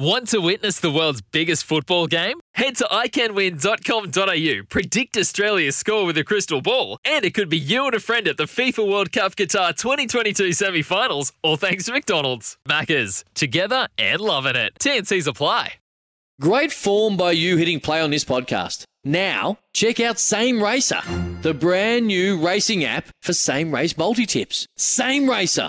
Want to witness the world's biggest football game? Head to iCanWin.com.au, predict Australia's score with a crystal ball, and it could be you and a friend at the FIFA World Cup Qatar 2022 semi finals, all thanks to McDonald's. Maccas, together and loving it. TNC's apply. Great form by you hitting play on this podcast. Now, check out Same Racer, the brand new racing app for same race multi tips. Same Racer.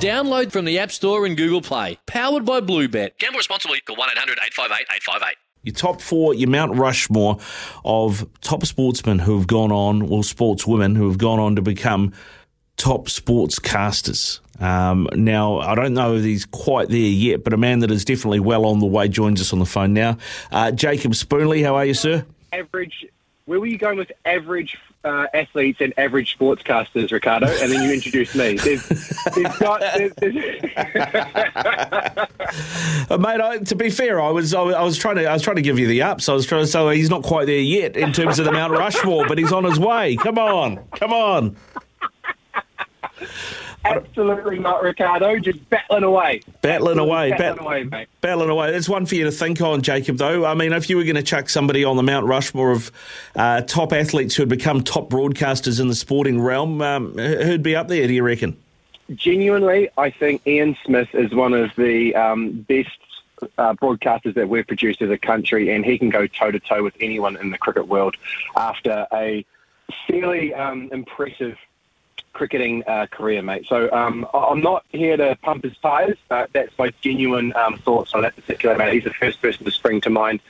Download from the App Store and Google Play. Powered by Bluebet. Gamble responsibly. Call 1 800 858 858. Your top four, your Mount Rushmore of top sportsmen who have gone on, or sportswomen who have gone on to become top sportscasters. Um, now, I don't know if he's quite there yet, but a man that is definitely well on the way joins us on the phone now. Uh, Jacob Spoonley, how are you, sir? average. Where were you going with average uh, athletes and average sportscasters, Ricardo? And then you introduced me. There's, there's not. There's, Uh, mate, I, to be fair, I was, I was trying to I was trying to give you the ups. I was trying to say he's not quite there yet in terms of the Mount Rushmore, but he's on his way. Come on, come on. Absolutely not, Ricardo. Just battling away. Battling away, Battling bat- away, mate. battling away. That's one for you to think on, Jacob. Though I mean, if you were going to chuck somebody on the Mount Rushmore of uh, top athletes who had become top broadcasters in the sporting realm, um, who'd be up there? Do you reckon? Genuinely, I think Ian Smith is one of the um, best uh, broadcasters that we've produced as a country, and he can go toe to toe with anyone in the cricket world after a fairly um, impressive cricketing uh, career, mate. So um, I'm not here to pump his tyres. Uh, that's my genuine um, thoughts on that particular matter. He's the first person to spring to mind.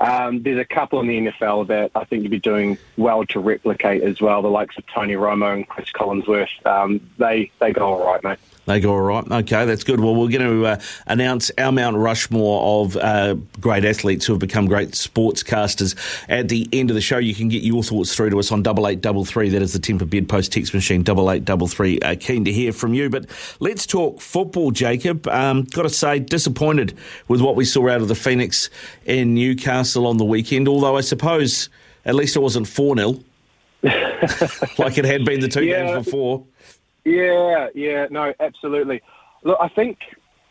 Um, there's a couple in the NFL that I think you'd be doing well to replicate as well. The likes of Tony Romo and Chris Collinsworth. Um, they they go all right, mate. They go all right. Okay, that's good. Well, we're going to uh, announce our Mount Rushmore of uh, great athletes who have become great sportscasters at the end of the show. You can get your thoughts through to us on double eight double three. That is the Temper Bed Post text machine double eight double three. Uh, keen to hear from you. But let's talk football, Jacob. Um, Got to say, disappointed with what we saw out of the Phoenix in Newcastle on the weekend. Although I suppose at least it wasn't four 0 like it had been the two Yeah. games before. Yeah, yeah, no, absolutely. Look, I think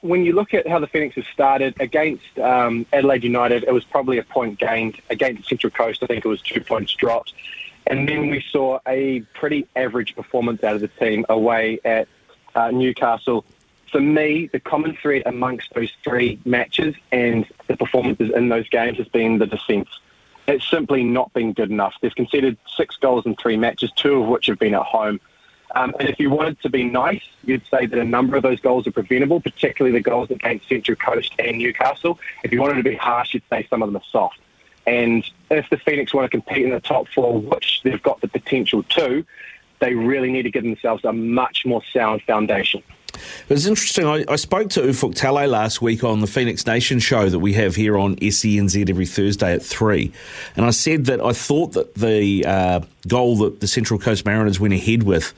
when you look at how the Phoenix has started against um, Adelaide United, it was probably a point gained. Against Central Coast, I think it was two points dropped. And then we saw a pretty average performance out of the team away at uh, Newcastle. For me, the common thread amongst those three matches and the performances in those games has been the defence. It's simply not been good enough. They've conceded six goals in three matches, two of which have been at home. Um, and if you wanted to be nice, you'd say that a number of those goals are preventable, particularly the goals against Central Coast and Newcastle. If you wanted to be harsh, you'd say some of them are soft. And if the Phoenix want to compete in the top four, which they've got the potential to, they really need to give themselves a much more sound foundation. It was interesting. I, I spoke to Ufuk Talay last week on the Phoenix Nation show that we have here on SENZ every Thursday at 3. And I said that I thought that the uh, goal that the Central Coast Mariners went ahead with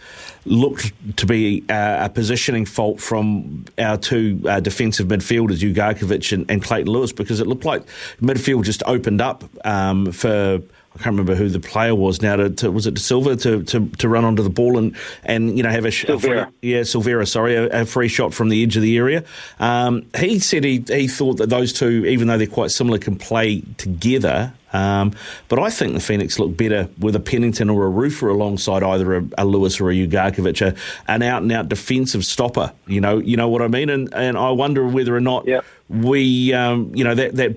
looked to be uh, a positioning fault from our two uh, defensive midfielders, Ugarkovic and, and Clayton Lewis, because it looked like midfield just opened up um, for. I can't remember who the player was now. To, to was it Silva to, to, to run onto the ball and, and you know have a, sh- a free, yeah Silvera sorry a, a free shot from the edge of the area. Um, he said he he thought that those two, even though they're quite similar, can play together. Um, but I think the Phoenix look better with a Pennington or a Rufer alongside either a, a Lewis or a Ugarkovic, a, an out and out defensive stopper. You know, you know what I mean. And and I wonder whether or not Yep. we, um, you know, that that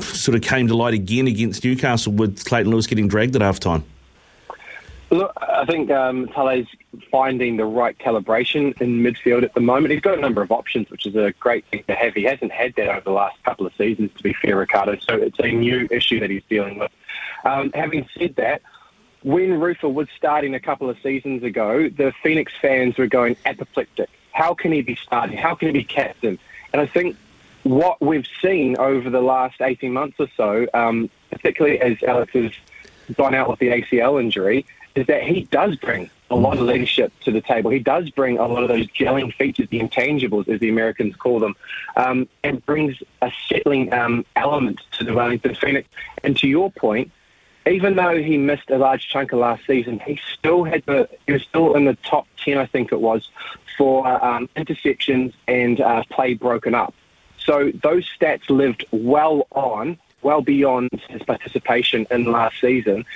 sort of came to light again against Newcastle with Clayton Lewis getting dragged at half time. Look, I think um, Talay's finding the right calibration in midfield at the moment. He's got a number of options, which is a great thing to have. He hasn't had that over the last couple of seasons, to be fair, Ricardo. So it's a new issue that he's dealing with. Um, having said that, when Rufer was starting a couple of seasons ago, the Phoenix fans were going apoplectic. How can he be starting? How can he be captain? And I think what we've seen over the last 18 months or so, um, particularly as Alex has gone out with the ACL injury, is that he does bring a lot of leadership to the table. He does bring a lot of those gelling features, the intangibles, as the Americans call them, um, and brings a settling um, element to the Wellington Phoenix. And to your point, even though he missed a large chunk of last season, he still had the he was still in the top ten, I think it was, for um, interceptions and uh, play broken up. So those stats lived well on, well beyond his participation in last season.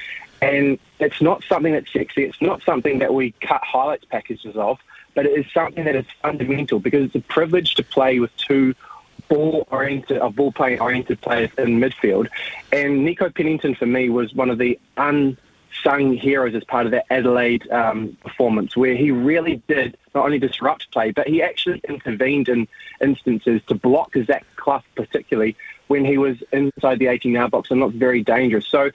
And it's not something that's sexy. It's not something that we cut highlights packages off, but it is something that is fundamental because it's a privilege to play with two ball oriented, uh, ball playing oriented players in midfield. And Nico Pennington for me was one of the unsung heroes as part of that Adelaide um, performance, where he really did not only disrupt play, but he actually intervened in instances to block Zach Clough, particularly when he was inside the 18 yard box and looked very dangerous. So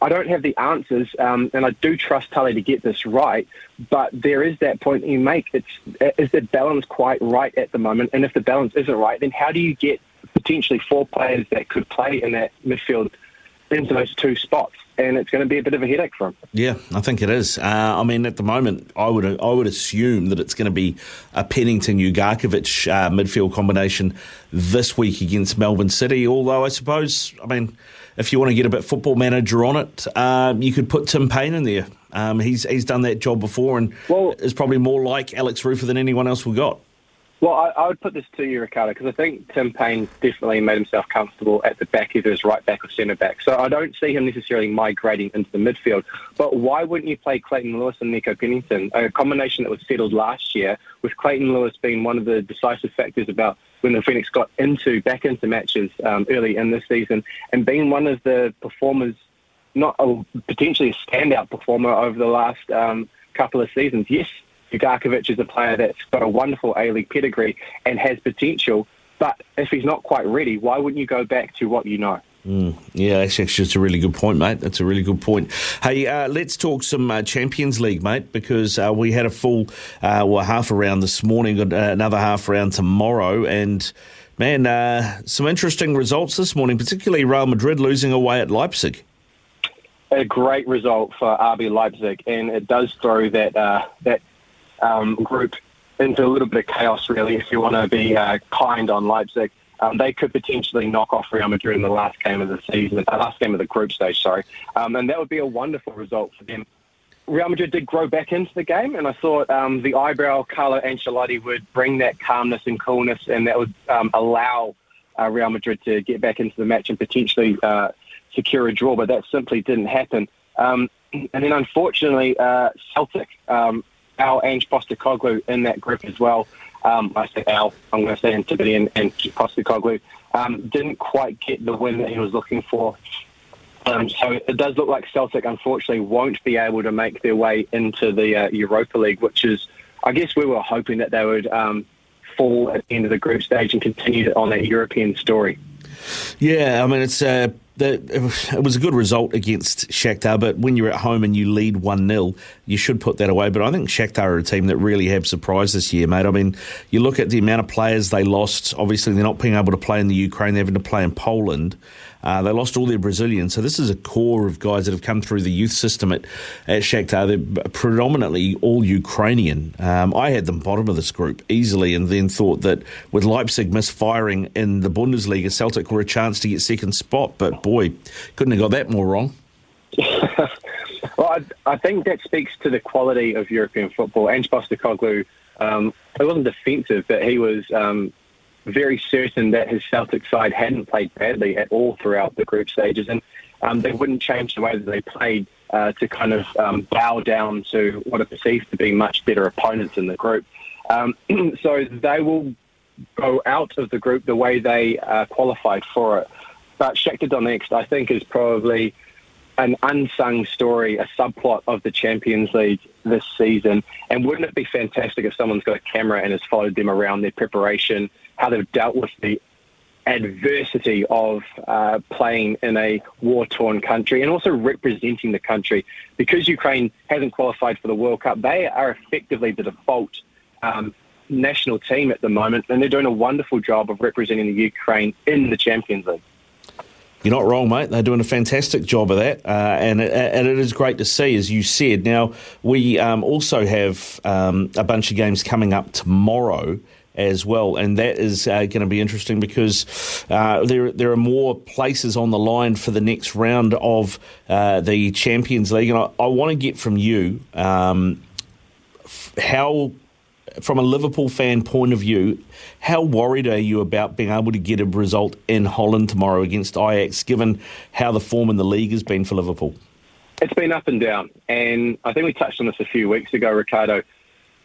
I don't have the answers, um, and I do trust Tully to get this right. But there is that point that you make. It's is the balance quite right at the moment? And if the balance isn't right, then how do you get potentially four players that could play in that midfield into those two spots? And it's going to be a bit of a headache for him. Yeah, I think it is. Uh, I mean, at the moment, I would I would assume that it's going to be a Pennington Ugarkovic uh, midfield combination this week against Melbourne City. Although I suppose, I mean if you want to get a bit football manager on it, um, you could put Tim Payne in there. Um, he's he's done that job before and well, is probably more like Alex Rufer than anyone else we've got. Well, I, I would put this to you, Ricardo, because I think Tim Payne definitely made himself comfortable at the back, either as right back or centre back. So I don't see him necessarily migrating into the midfield. But why wouldn't you play Clayton Lewis and Nico Pennington? A combination that was settled last year, with Clayton Lewis being one of the decisive factors about when the Phoenix got into back into matches um, early in this season, and being one of the performers, not a, potentially a standout performer over the last um, couple of seasons. Yes, Ugarkovic is a player that's got a wonderful A League pedigree and has potential, but if he's not quite ready, why wouldn't you go back to what you know? Mm, yeah, that's actually it's a really good point, mate. That's a really good point. Hey, uh, let's talk some uh, Champions League, mate, because uh, we had a full, uh, well, half around this morning, got uh, another half round tomorrow, and man, uh, some interesting results this morning, particularly Real Madrid losing away at Leipzig. A great result for RB Leipzig, and it does throw that that um, group into a little bit of chaos, really, if you want to be kind on Leipzig um, they could potentially knock off Real Madrid in the last game of the season, uh, last game of the group stage, sorry. Um, and that would be a wonderful result for them. Real Madrid did grow back into the game, and I thought um, the eyebrow Carlo Ancelotti would bring that calmness and coolness, and that would um, allow uh, Real Madrid to get back into the match and potentially uh, secure a draw. But that simply didn't happen. Um, and then, unfortunately, uh, Celtic, our Ange Postecoglou in that group as well um, I say Al, I'm going to say Antipodean and, and Postecoglou, um, didn't quite get the win that he was looking for. Um, so it does look like Celtic, unfortunately, won't be able to make their way into the uh, Europa League, which is, I guess, we were hoping that they would um, fall at the end of the group stage and continue on that European story. Yeah, I mean, it's uh, it was a good result against Shakhtar, but when you're at home and you lead 1 0, you should put that away. But I think Shakhtar are a team that really have surprised this year, mate. I mean, you look at the amount of players they lost. Obviously, they're not being able to play in the Ukraine, they're having to play in Poland. Uh, they lost all their Brazilians, so this is a core of guys that have come through the youth system at, at Shakhtar. They're predominantly all Ukrainian. Um, I had them bottom of this group easily, and then thought that with Leipzig misfiring in the Bundesliga, Celtic were a chance to get second spot. But boy, couldn't have got that more wrong. well, I, I, think that speaks to the quality of European football. Ange Postecoglou, um, it wasn't defensive, but he was um, very certain that his Celtic side hadn't played badly at all throughout the group stages, and um, they wouldn't change the way that they played uh, to kind of um, bow down to what are perceived to be much better opponents in the group. Um, so they will go out of the group the way they uh, qualified for it. But Shakhtar Donetsk, I think, is probably an unsung story, a subplot of the Champions League this season. And wouldn't it be fantastic if someone's got a camera and has followed them around their preparation, how they've dealt with the adversity of uh, playing in a war-torn country and also representing the country. Because Ukraine hasn't qualified for the World Cup, they are effectively the default um, national team at the moment, and they're doing a wonderful job of representing the Ukraine in the Champions League. You're not wrong, mate. They're doing a fantastic job of that, uh, and, and it is great to see, as you said. Now, we um, also have um, a bunch of games coming up tomorrow as well, and that is uh, going to be interesting because uh, there there are more places on the line for the next round of uh, the Champions League, and I, I want to get from you um, how from a Liverpool fan point of view, how worried are you about being able to get a result in Holland tomorrow against Ajax, given how the form in the league has been for Liverpool? It's been up and down, and I think we touched on this a few weeks ago, Ricardo.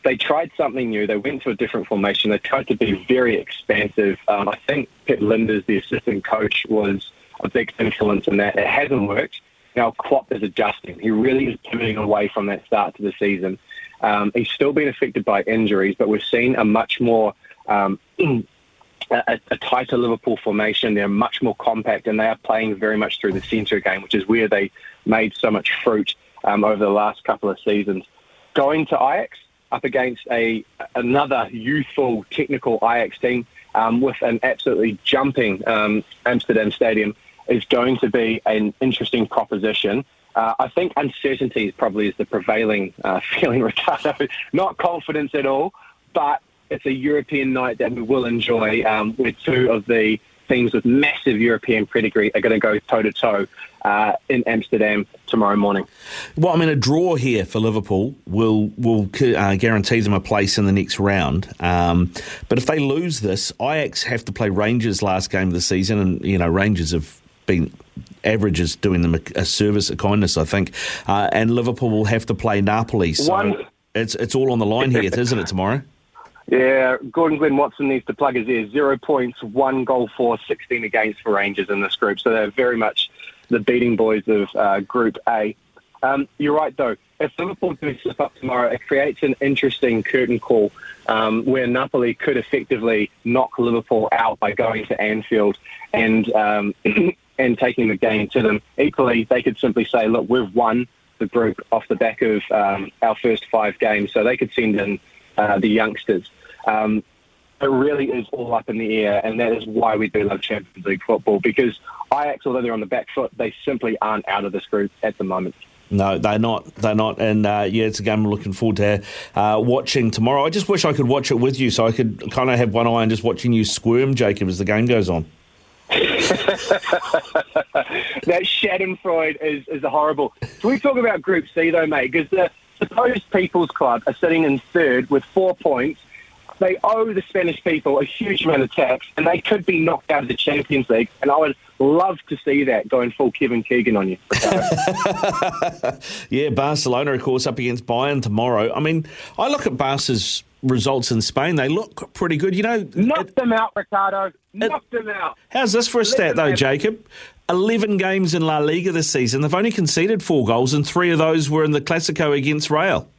They tried something new. They went to a different formation. They tried to be very expansive. Um, I think Pep Lijnders, the assistant coach, was a big influence in that. It hasn't worked. Now Klopp is adjusting. He really is pivoting away from that start to the season. Um, he's still been affected by injuries, but we've seen a much more um, a, a, tighter Liverpool formation. They're much more compact, and they are playing very much through the centre game, which is where they made so much fruit um, over the last couple of seasons. Going to Ajax up against a another youthful, technical Ajax team um, with an absolutely jumping um, Amsterdam Stadium is going to be an interesting proposition. Uh, I think uncertainty is probably is the prevailing uh, feeling, Ricardo. Not confidence at all, but it's a European night that we will enjoy, um, where two of the teams with massive European pedigree are going to go toe to toe in Amsterdam tomorrow morning. Well, I mean, a draw here for Liverpool will will uh, guarantee them a place in the next round. Um, but if they lose this, Ajax have to play Rangers last game of the season, and you know Rangers have been averages doing them a, a service, a kindness, I think. Uh, and Liverpool will have to play Napoli. So One. it's it's all on the line here, isn't it, tomorrow? Yeah, Gordon Glenn Watson needs to plug his ears. Zero points, one goal for, 16 against for Rangers in this group. So they're very much the beating boys of uh, Group A. Um, you're right, though. If Liverpool do slip up tomorrow, it creates an interesting curtain call um, where Napoli could effectively knock Liverpool out by going to Anfield and um, and taking the game to them. Equally, they could simply say, look, we've won the group off the back of um, our first five games, so they could send in uh, the youngsters. Um, it really is all up in the air, and that is why we do love Champions League football because Ajax, although they're on the back foot, they simply aren't out of this group at the moment. No, they're not. They're not. And uh, yeah, it's a game I'm looking forward to uh, watching tomorrow. I just wish I could watch it with you so I could kind of have one eye and just watching you squirm, Jacob, as the game goes on. that Schadenfreude is, is horrible. Can we talk about Group C, though, mate? Because the supposed People's Club are sitting in third with four points. They owe the Spanish people a huge amount of tax, and they could be knocked out of the Champions League. And I would love to see that going full Kevin Keegan on you. yeah, Barcelona, of course, up against Bayern tomorrow. I mean, I look at Barca's results in Spain, they look pretty good. You know, knock it, them out, Ricardo. Knocked them out. How's this for a stat, though, Jacob? 11 games in La Liga this season. They've only conceded four goals, and three of those were in the Clasico against Real.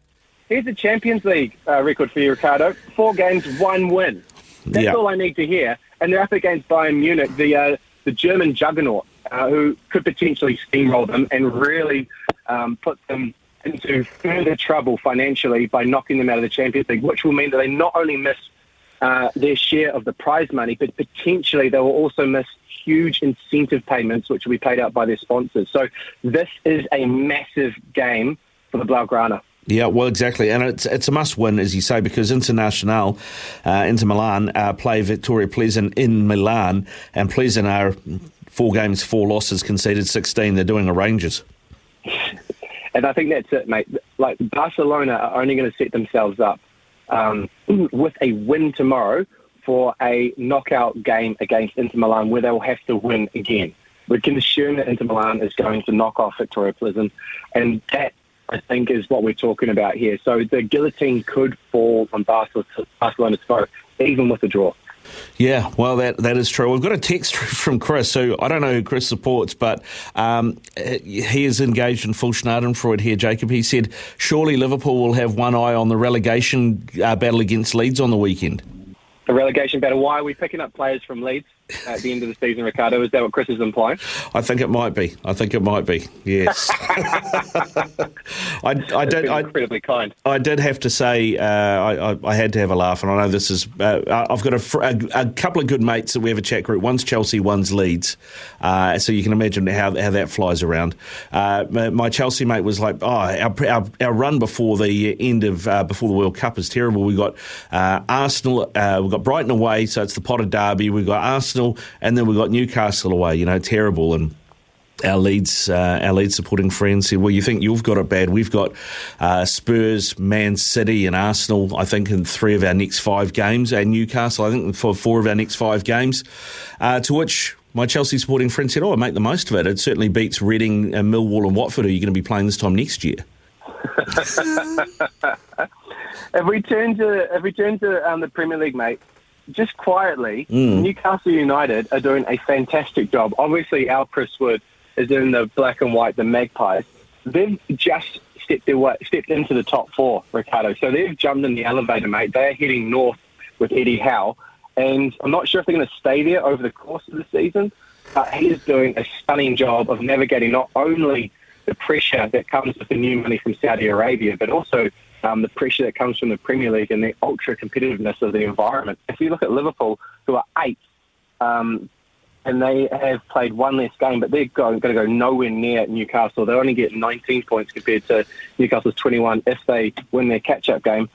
Here's the Champions League uh, record for you, Ricardo. Four games, one win. That's all I need to hear. And they're up against Bayern Munich, the uh, the German juggernaut, uh, who could potentially steamroll them and really um, put them into further trouble financially by knocking them out of the Champions League, which will mean that they not only miss uh, their share of the prize money, but potentially they will also miss huge incentive payments, which will be paid out by their sponsors. So this is a massive game for the Blaugrana. Yeah, well, exactly, and it's it's a must win, as you say, because International, uh, Inter Milan, uh, play Viktoria Plzeň in Milan, and Plzeň are four games, four losses, conceded sixteen. They're doing a Rangers. And I think that's it, mate. Like Barcelona are only going to set themselves up um, with a win tomorrow for a knockout game against Inter Milan where they'll have to win again. We can assume that Inter Milan is going to knock off Viktoria Plzeň, and that I think is what we're talking about here. So the guillotine could fall on Barcelona's throat, even with a draw. Yeah, well, that that is true. We've got a text from Chris, who I don't know who Chris supports, but um, he is engaged in full Schadenfreude here, Jacob. He said, surely Liverpool will have one eye on the relegation uh, battle against Leeds on the weekend. The relegation battle. Why are we picking up players from Leeds? At the end of the season, Ricardo. Is that what Chris is implying? I think it might be. I think it might be. Yes. I, I did. I, incredibly kind. I did have to say uh, I, I, had to have a laugh, and I know this is. Uh, I've got a, a, a, couple of good mates that we have a chat group. One's Chelsea, one's Leeds. Uh, so you can imagine how how that flies around. Uh, my Chelsea mate was like, "Oh, our, our, our run before the end of uh, before the World Cup is terrible. We got uh, Arsenal, we've got Brighton away, so it's the Potter Derby. We've got Arsenal, and then we've got Newcastle away. You know, terrible and our Leeds, uh, our Leeds supporting friends said, "Well, you think you've got it bad? We've got uh, Spurs, Man City, and Arsenal. I think in three of our next five games, and Newcastle. I think for four of our next five games." Uh, to which my Chelsea supporting friend said, "Oh, I make the most of it. It certainly beats Reading, and Millwall, and Watford. Are you going to be playing this time next year?" if we turn to if we turn to um, the Premier League, mate, just quietly, mm. Newcastle United are doing a fantastic job. Obviously, our Chris Wood is in the black and white, the Magpies. They've just stepped their way, stepped into the top four, Ricardo. So they've jumped in the elevator, mate. They're heading north with Eddie Howe, and I'm not sure if they're going to stay there over the course of the season. But he is doing a stunning job of navigating not only the pressure that comes with the new money from Saudi Arabia, but also um, the pressure that comes from the Premier League and the ultra competitiveness of the environment. If you look at Liverpool, who are eight, um, and they have played one less game, but they're going, going to go nowhere near Newcastle. They only get 19 points compared to Newcastle's 21 if they win their catch-up game.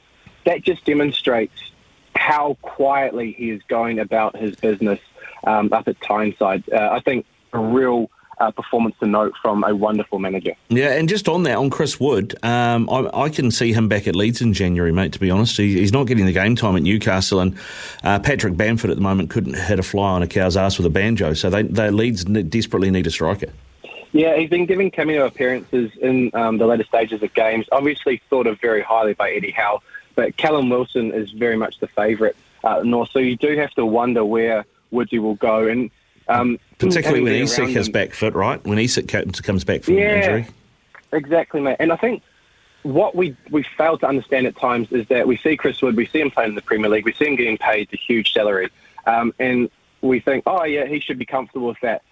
That just demonstrates how quietly he is going about his business um, up at Tyneside. Uh, I think a real uh, performance to note from a wonderful manager. Yeah, and just on that, on Chris Wood, um, I, I, can see him back at Leeds in January, mate, to be honest. He, he's not getting the game time at Newcastle, and uh, Patrick Bamford at the moment couldn't hit a fly on a cow's ass with a banjo, so they, they Leeds desperately need a striker. Yeah, he's been giving cameo appearances in um, the later stages of games. Obviously, thought of very highly by Eddie Howe, but Callum Wilson is very much the favourite uh, north. So you do have to wonder where Woodsy will go. And um, Particularly when Isak has back fit, right? When Isak comes back from yeah, injury. Exactly, mate. And I think what we, we fail to understand at times is that we see Chris Wood, we see him playing in the Premier League, we see him getting paid a huge salary, um, and we think, oh, yeah, he should be comfortable with that.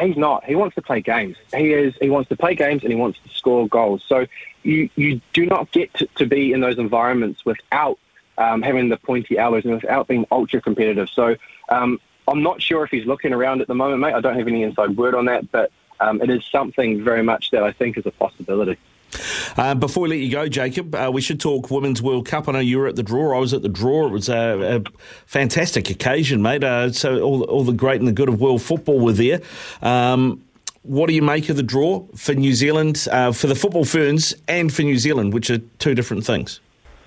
He's not. He wants to play games. He is. He wants to play games and he wants to score goals. So you you do not get to, to be in those environments without um, having the pointy hours and without being ultra competitive. So um, I'm not sure if he's looking around at the moment, mate. I don't have any inside word on that, but um, it is something very much that I think is a possibility. Uh, before we let you go, Jacob, uh, we should talk Women's World Cup. I know you were at the draw. I was at the draw. It was a, a fantastic occasion, mate. Uh, so all, all, the great and the good of world football were there. Um, what do you make of the draw for New Zealand, uh, for the football ferns, and for New Zealand, which are two different things?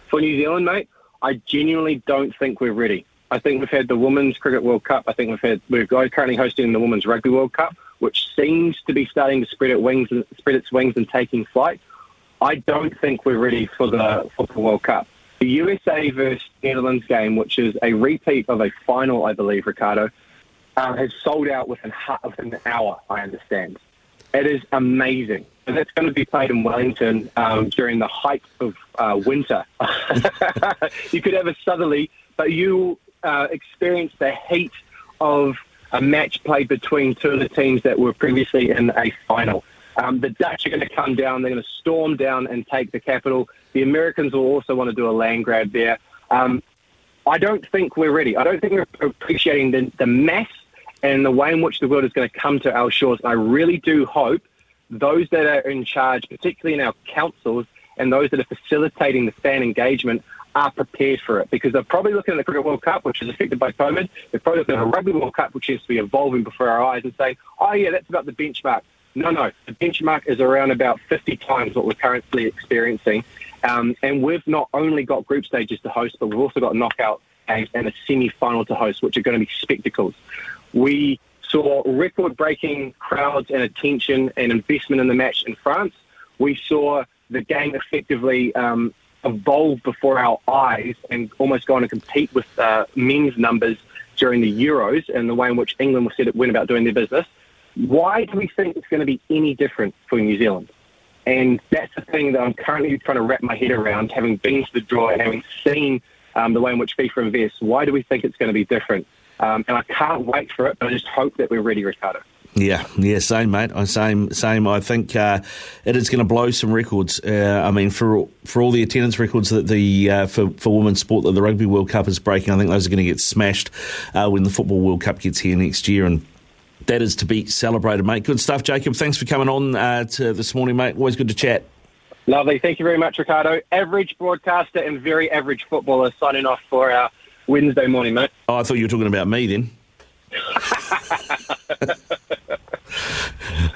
For New Zealand, mate, I genuinely don't think we're ready. I think we've had the Women's Cricket World Cup. I think we've had we're currently hosting the Women's Rugby World Cup, which seems to be starting to spread its wings and spread its wings and taking flight. I don't think we're ready for the for the World Cup. The USA versus Netherlands game, which is a repeat of a final, I believe, Ricardo, uh, has sold out within within an hour. I understand. It is amazing. And that's going to be played in Wellington um, during the height of uh, winter. you could have a southerly, but you uh, experience the heat of a match played between two of the teams that were previously in a final. Um, the Dutch are going to come down. They're going to storm down and take the capital. The Americans will also want to do a land grab there. Um, I don't think we're ready. I don't think we're appreciating the, the mass and the way in which the world is going to come to our shores. I really do hope those that are in charge, particularly in our councils, and those that are facilitating the fan engagement are prepared for it because they're probably looking at the Cricket World Cup, which is affected by COVID. They're probably looking at a Rugby World Cup, which seems to be evolving before our eyes, and saying, oh, yeah, that's about the benchmark. No, no, the benchmark is around about 50 times what we're currently experiencing. Um, and we've not only got group stages to host, but we've also got knockout games and a semi-final to host, which are going to be spectacles. We saw record-breaking crowds and attention and investment in the match in France. We saw the game effectively um, evolve before our eyes and almost go on and compete with uh, men's numbers during the Euros and the way in which England was set went about doing their business. Why do we think it's going to be any different for New Zealand? And that's the thing that I'm currently trying to wrap my head around, having been to the draw and having seen um, the way in which FIFA invests. Why do we think it's going to be different? Um, and I can't wait for it, but I just hope that we're ready, Ricardo. Yeah, yeah, same, mate. I same, same. I think uh, it is going to blow some records. Uh, I mean, for for all the attendance records that the uh, for for women's sport that the Rugby World Cup is breaking, I think those are going to get smashed uh, when the Football World Cup gets here next year, and that is to be celebrated, mate. Good stuff, Jacob. Thanks for coming on uh, to this morning, mate. Always good to chat. Lovely. Thank you very much, Ricardo. Average broadcaster and very average footballer signing off for our Wednesday morning, mate. Oh, I thought you were talking about me then.